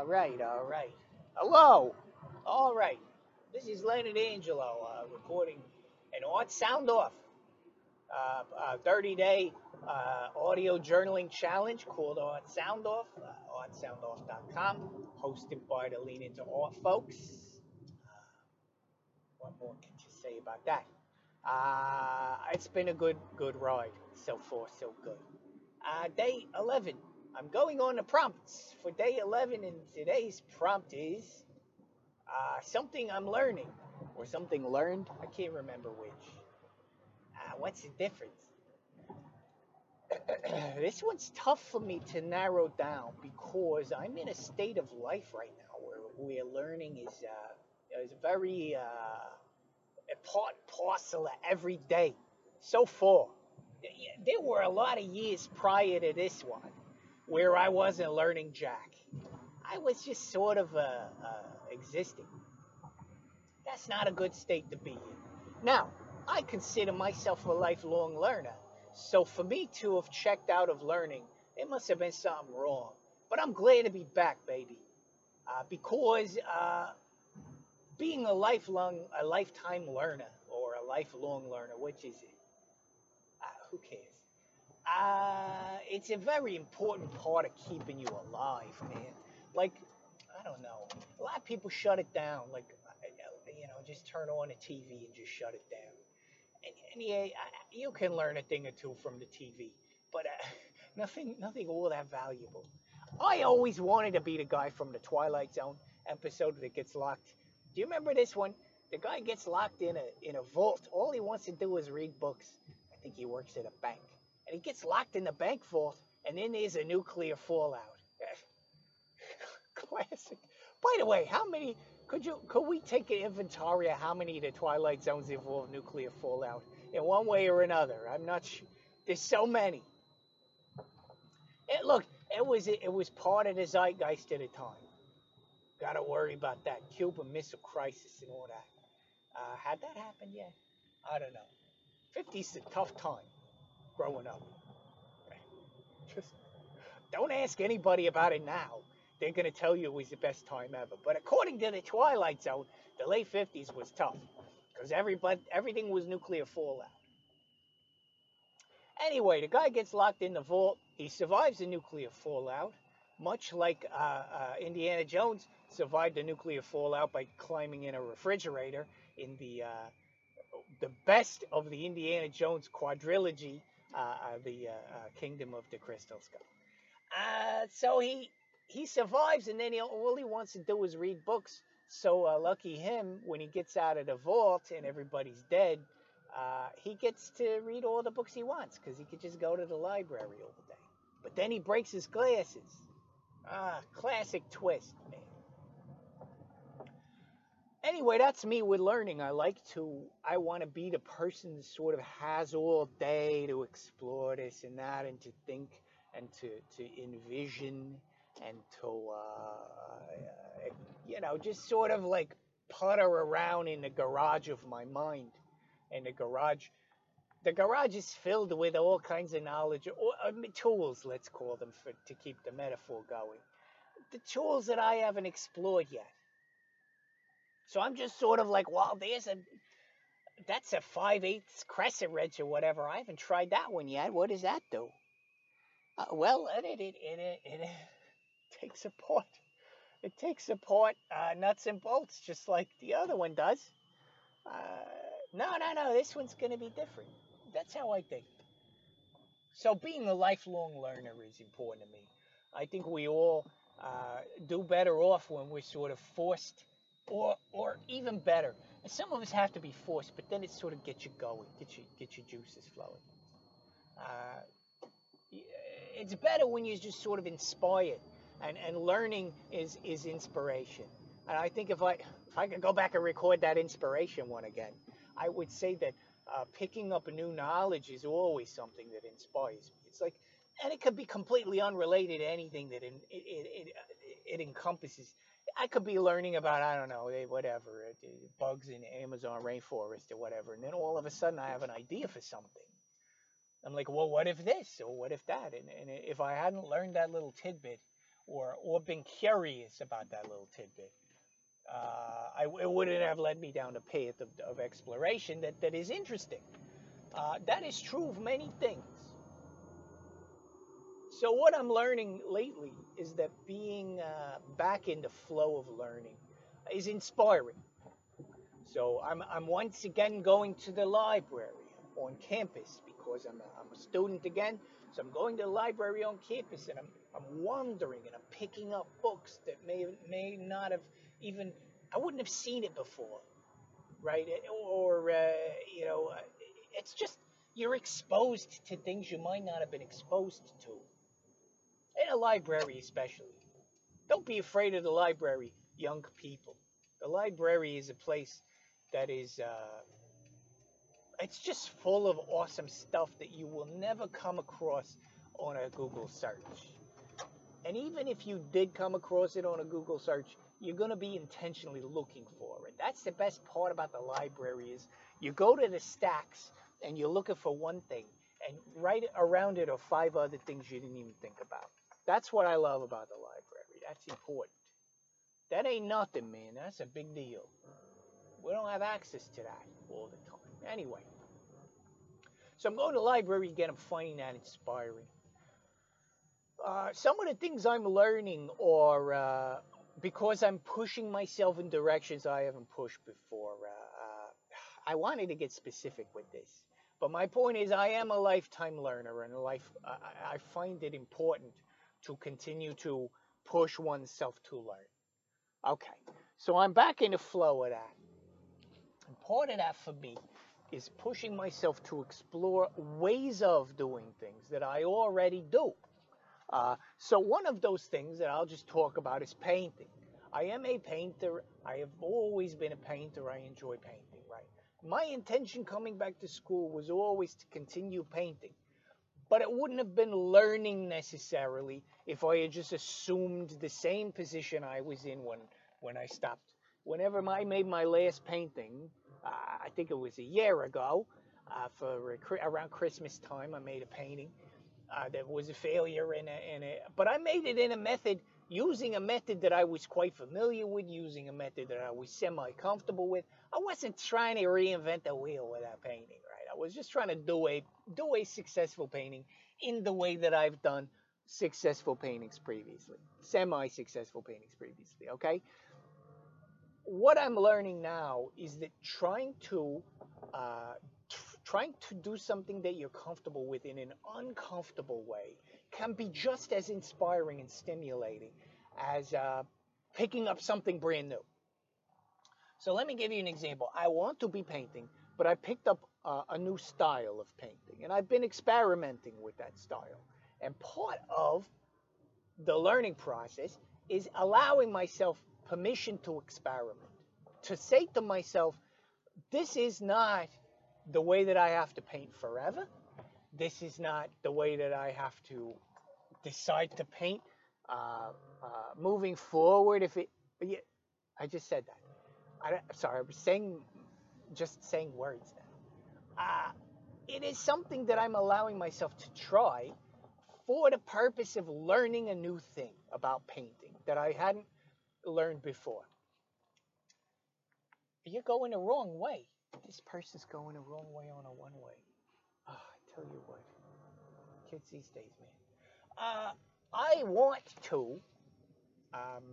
All right, all right. Hello. All right. This is Leonard Angelo uh, recording an Art Sound Off uh, uh, 30 day uh, audio journaling challenge called Art Sound Off, uh, artsoundoff.com, hosted by the Lean Into Art folks. Uh, what more can you say about that? Uh, it's been a good, good ride. So far, so good. Uh, day 11. I'm going on the prompts for day 11, and today's prompt is uh, something I'm learning or something learned. I can't remember which. Uh, what's the difference? this one's tough for me to narrow down because I'm in a state of life right now where, where learning is, uh, is very uh, a part parcel of every day so far. There were a lot of years prior to this one where I wasn't learning jack. I was just sort of uh, uh, existing. That's not a good state to be in. Now, I consider myself a lifelong learner. So for me to have checked out of learning, there must have been something wrong. But I'm glad to be back, baby. Uh, because uh, being a lifelong, a lifetime learner, or a lifelong learner, which is it? Uh, who cares? Uh, it's a very important part of keeping you alive, man. Like, I don't know. A lot of people shut it down. Like, you know, just turn on the TV and just shut it down. And, and yeah, you can learn a thing or two from the TV, but uh, nothing, nothing all that valuable. I always wanted to be the guy from the Twilight Zone episode that gets locked. Do you remember this one? The guy gets locked in a in a vault. All he wants to do is read books. I think he works at a bank and gets locked in the bank vault, and then there's a nuclear fallout. Classic. By the way, how many could you could we take an inventory of how many of the Twilight Zones involve nuclear fallout in one way or another? I'm not sure. There's so many. It look, it was it was part of the zeitgeist at the time. Got to worry about that Cuban Missile Crisis and all that. Uh, had that happened yet? I don't know. 50's a tough time growing up. Just don't ask anybody about it now. They're going to tell you it was the best time ever. But according to the Twilight Zone, the late 50s was tough because everybody, everything was nuclear fallout. Anyway, the guy gets locked in the vault. He survives the nuclear fallout, much like uh, uh, Indiana Jones survived the nuclear fallout by climbing in a refrigerator in the uh, the best of the Indiana Jones quadrilogy uh, uh, the uh, Kingdom of the Crystal Skull. so he he survives, and then he, all he wants to do is read books. So lucky him, when he gets out of the vault and everybody's dead, he gets to read all the books he wants because he could just go to the library all day. But then he breaks his glasses. Ah, classic twist, man anyway, that's me with learning. I like to, I want to be the person that sort of has all day to explore this and that and to think and to, to envision and to, uh, you know, just sort of like putter around in the garage of my mind. And the garage, the garage is filled with all kinds of knowledge, or tools, let's call them, for, to keep the metaphor going. The tools that I haven't explored yet so I'm just sort of like, well, there's a that's a five eighths crescent wrench or whatever. I haven't tried that one yet. What does that do? Uh, well, it it, it it it, it takes apart it takes apart uh, nuts and bolts just like the other one does. Uh, no, no, no. This one's going to be different. That's how I think. So being a lifelong learner is important to me. I think we all uh, do better off when we're sort of forced or or even better. And some of us have to be forced, but then it sort of gets you going, get you get your juices flowing. Uh, it's better when you're just sort of inspired, and and learning is is inspiration. And I think if I if I could go back and record that inspiration one again, I would say that uh, picking up a new knowledge is always something that inspires me. It's like, and it could be completely unrelated to anything that it, it, it, it encompasses. I could be learning about I don't know eh, whatever eh, bugs in Amazon rainforest or whatever, and then all of a sudden I have an idea for something. I'm like, well, what if this or what if that? And, and if I hadn't learned that little tidbit or or been curious about that little tidbit, uh, I, it wouldn't have led me down a path of, of exploration that, that is interesting. Uh, that is true of many things. So what I'm learning lately is that being uh, back in the flow of learning is inspiring. So I'm, I'm once again going to the library on campus because I'm a, I'm a student again. So I'm going to the library on campus and I'm, I'm wandering and I'm picking up books that may, may not have even, I wouldn't have seen it before, right? Or, uh, you know, it's just, you're exposed to things you might not have been exposed to. In a library, especially. Don't be afraid of the library, young people. The library is a place that is, uh, it's just full of awesome stuff that you will never come across on a Google search. And even if you did come across it on a Google search, you're going to be intentionally looking for it. That's the best part about the library is you go to the stacks and you're looking for one thing and right around it are five other things you didn't even think about. That's what I love about the library. That's important. That ain't nothing, man. That's a big deal. We don't have access to that all the time. Anyway, so I'm going to the library again. I'm finding that inspiring. Uh, some of the things I'm learning are uh, because I'm pushing myself in directions I haven't pushed before. Uh, uh I wanted to get specific with this, but my point is I am a lifetime learner, and life I, I find it important to continue to push oneself to learn. Okay, so I'm back in the flow of that. And part of that for me is pushing myself to explore ways of doing things that I already do. Uh, so one of those things that I'll just talk about is painting. I am a painter. I have always been a painter. I enjoy painting, right? My intention coming back to school was always to continue painting. But it wouldn't have been learning necessarily if I had just assumed the same position I was in when, when I stopped. Whenever I made my last painting, uh, I think it was a year ago, uh, for around Christmas time, I made a painting uh, that was a failure in a, in a, but I made it in a method using a method that I was quite familiar with, using a method that I was semi comfortable with. I wasn't trying to reinvent the wheel with that painting, right? I was just trying to do a do a successful painting in the way that I've done successful paintings previously, semi successful paintings previously, okay? What I'm learning now is that trying to uh, trying to do something that you're comfortable with in an uncomfortable way can be just as inspiring and stimulating as uh, picking up something brand new. So let me give you an example. I want to be painting, but I picked up uh, a new style of painting, and I've been experimenting with that style. And part of the learning process is allowing myself permission to experiment, to say to myself, this is not the way that I have to paint forever. This is not the way that I have to decide to paint uh, uh, moving forward. If it, yeah, I just said that. I, sorry, I was saying, just saying words. Uh, it is something that I'm allowing myself to try for the purpose of learning a new thing about painting that I hadn't learned before. You're going the wrong way. This person's going the wrong way on a one way. Oh, I tell you what, kids these days, man. Uh, I want to um,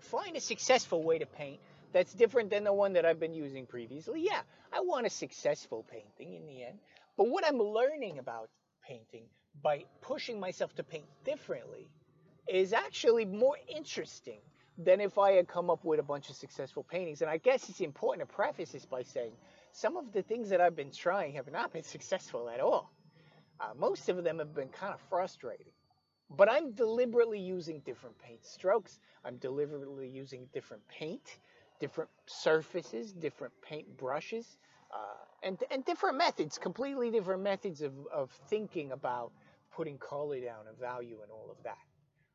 find a successful way to paint that's different than the one that I've been using previously. Yeah, I want a successful painting in the end. But what I'm learning about painting by pushing myself to paint differently is actually more interesting than if I had come up with a bunch of successful paintings. And I guess it's important to preface this by saying some of the things that I've been trying have not been successful at all. Uh, most of them have been kind of frustrating. But I'm deliberately using different paint strokes. I'm deliberately using different paint, different surfaces, different paint brushes, uh, and, and different methods, completely different methods of, of thinking about putting color down and value and all of that.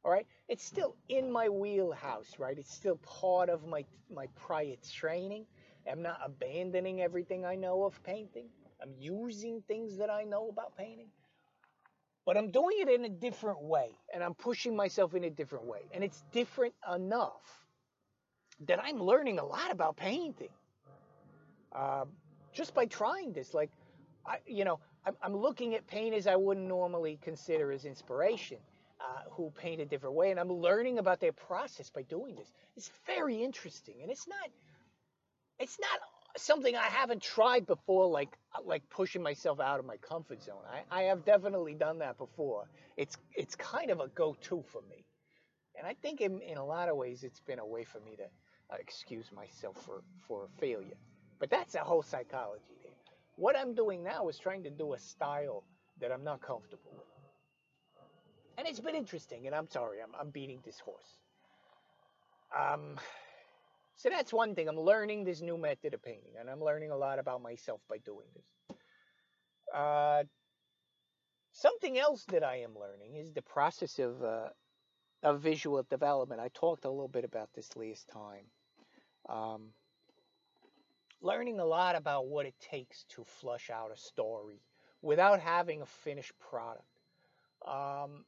All right, it's still in my wheelhouse, right? It's still part of my my prior training. I'm not abandoning everything I know of painting. I'm using things that I know about painting. but I'm doing it in a different way and I'm pushing myself in a different way. And it's different enough that I'm learning a lot about painting uh, just by trying this. Like, I, you know, I'm, I'm looking at painters I wouldn't normally consider as inspiration. Uh, who paint a different way, and I'm learning about their process by doing this. It's very interesting, and it's not, it's not something I haven't tried before, like like pushing myself out of my comfort zone. I, I have definitely done that before. It's it's kind of a go-to for me, and I think in, in a lot of ways it's been a way for me to excuse myself for for failure. But that's a whole psychology there. What I'm doing now is trying to do a style that I'm not comfortable with, and it's been interesting. And I'm sorry, I'm I'm beating this horse. Um, so that's one thing. I'm learning this new method of painting, and I'm learning a lot about myself by doing this. Uh, something else that I am learning is the process of uh, of visual development. I talked a little bit about this last time. Um, learning a lot about what it takes to flush out a story without having a finished product. Um,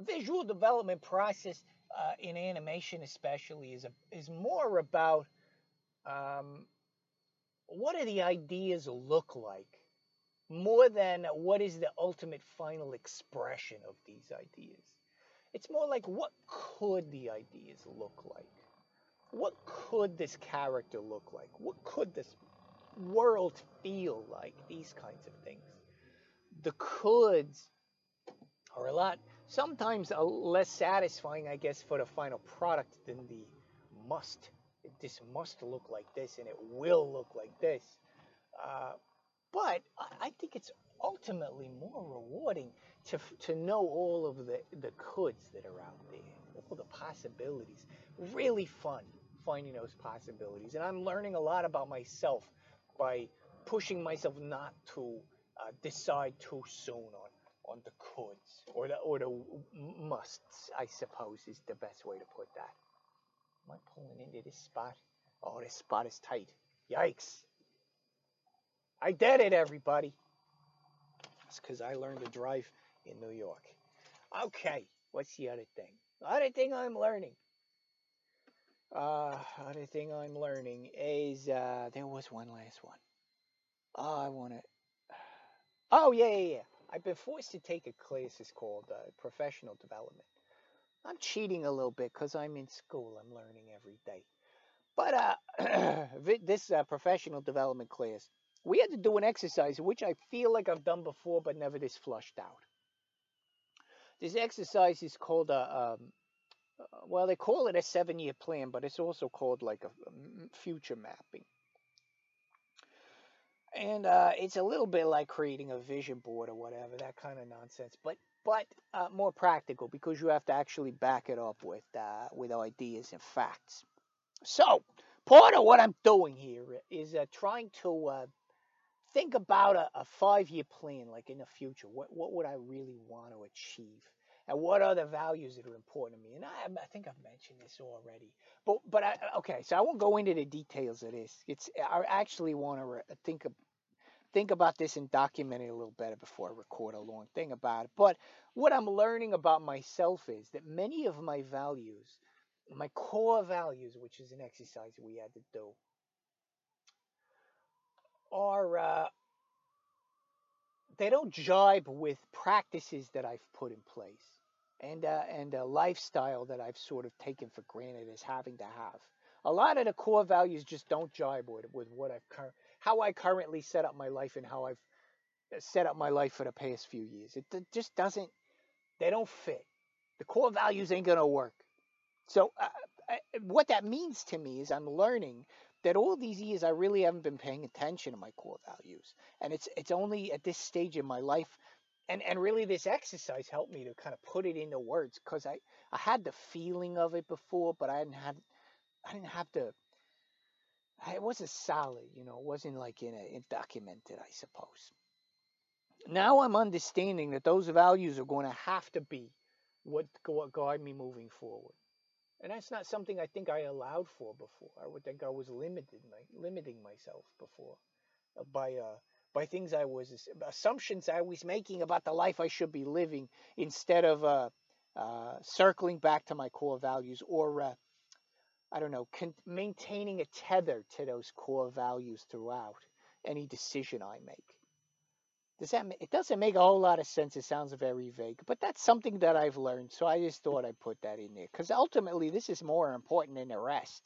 visual development process uh, in animation especially is a, is more about um, what do the ideas look like more than what is the ultimate final expression of these ideas. It's more like what could the ideas look like? What could this character look like? What could this world feel like? These kinds of things. The coulds are a lot sometimes a less satisfying, I guess, for the final product than the must. This must look like this, and it will look like this. Uh, but I think it's ultimately more rewarding to to know all of the the coulds that are out there, all the possibilities. Really fun finding those possibilities, and I'm learning a lot about myself by pushing myself not to uh, decide too soon on on the coulds or the or the musts, I suppose is the best way to put that. Am I pulling into this spot? Oh, this spot is tight. Yikes. I did it, everybody. That's because I learned to drive in New York. Okay, what's the other thing? The other thing I'm learning. Uh, other thing I'm learning is uh, there was one last one. Oh, I want to. Oh yeah, yeah, yeah. I've been forced to take a class. It's called uh, professional development. I'm cheating a little bit because I'm in school. I'm learning every day. But uh, this uh, professional development class, we had to do an exercise which I feel like I've done before, but never this flushed out. This exercise is called a, um, well, they call it a seven-year plan, but it's also called like a, a future mapping and uh, it's a little bit like creating a vision board or whatever, that kind of nonsense. But but uh, more practical because you have to actually back it up with uh, with ideas and facts. So part of what I'm doing here is uh, trying to uh, think about a, a five year plan, like in the future. What what would I really want to achieve? And what are the values that are important to me? And I, I think I've mentioned this already. But but I, okay, so I won't go into the details of this. It's I actually want to think of, think about this and document it a little better before I record a long thing about it. But what I'm learning about myself is that many of my values, my core values, which is an exercise we had to do, are uh, they don't jibe with practices that I've put in place and uh, and a lifestyle that I've sort of taken for granted as having to have. A lot of the core values just don't jibe with, with what I've cur- how I currently set up my life and how I've uh, set up my life for the past few years. It, it just doesn't. They don't fit. The core values ain't gonna work. So uh, I, what that means to me is I'm learning that all these years I really haven't been paying attention to my core values, and it's it's only at this stage in my life and and really this exercise helped me to kind of put it into words because I I had the feeling of it before, but I didn't have I didn't have to. It wasn't solid, you know. It wasn't like in a in documented, I suppose. Now I'm understanding that those values are going to have to be what what guide me moving forward, and that's not something I think I allowed for before. I would think I was limited, limiting myself before uh, by uh, by things I was assumptions I was making about the life I should be living instead of uh, uh, circling back to my core values or uh, I don't know, con- maintaining a tether to those core values throughout any decision I make. Does that? It doesn't make a whole lot of sense. It sounds very vague, but that's something that I've learned. So I just thought I'd put that in there because ultimately this is more important than the rest.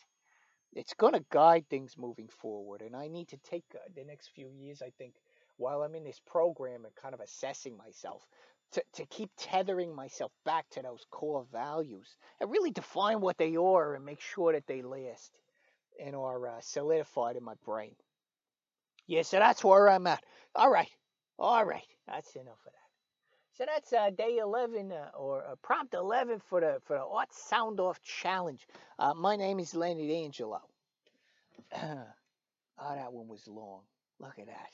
It's going to guide things moving forward, and I need to take uh, the next few years. I think while I'm in this program and kind of assessing myself, to, to keep tethering myself back to those core values and really define what they are and make sure that they last and are uh, solidified in my brain. Yeah, so that's where I'm at. All right, all right, that's enough of that. So that's uh, day 11 uh, or uh, prompt 11 for the for the Art Sound Off Challenge. Uh, my name is Leonard Angelo. oh, that one was long. Look at that.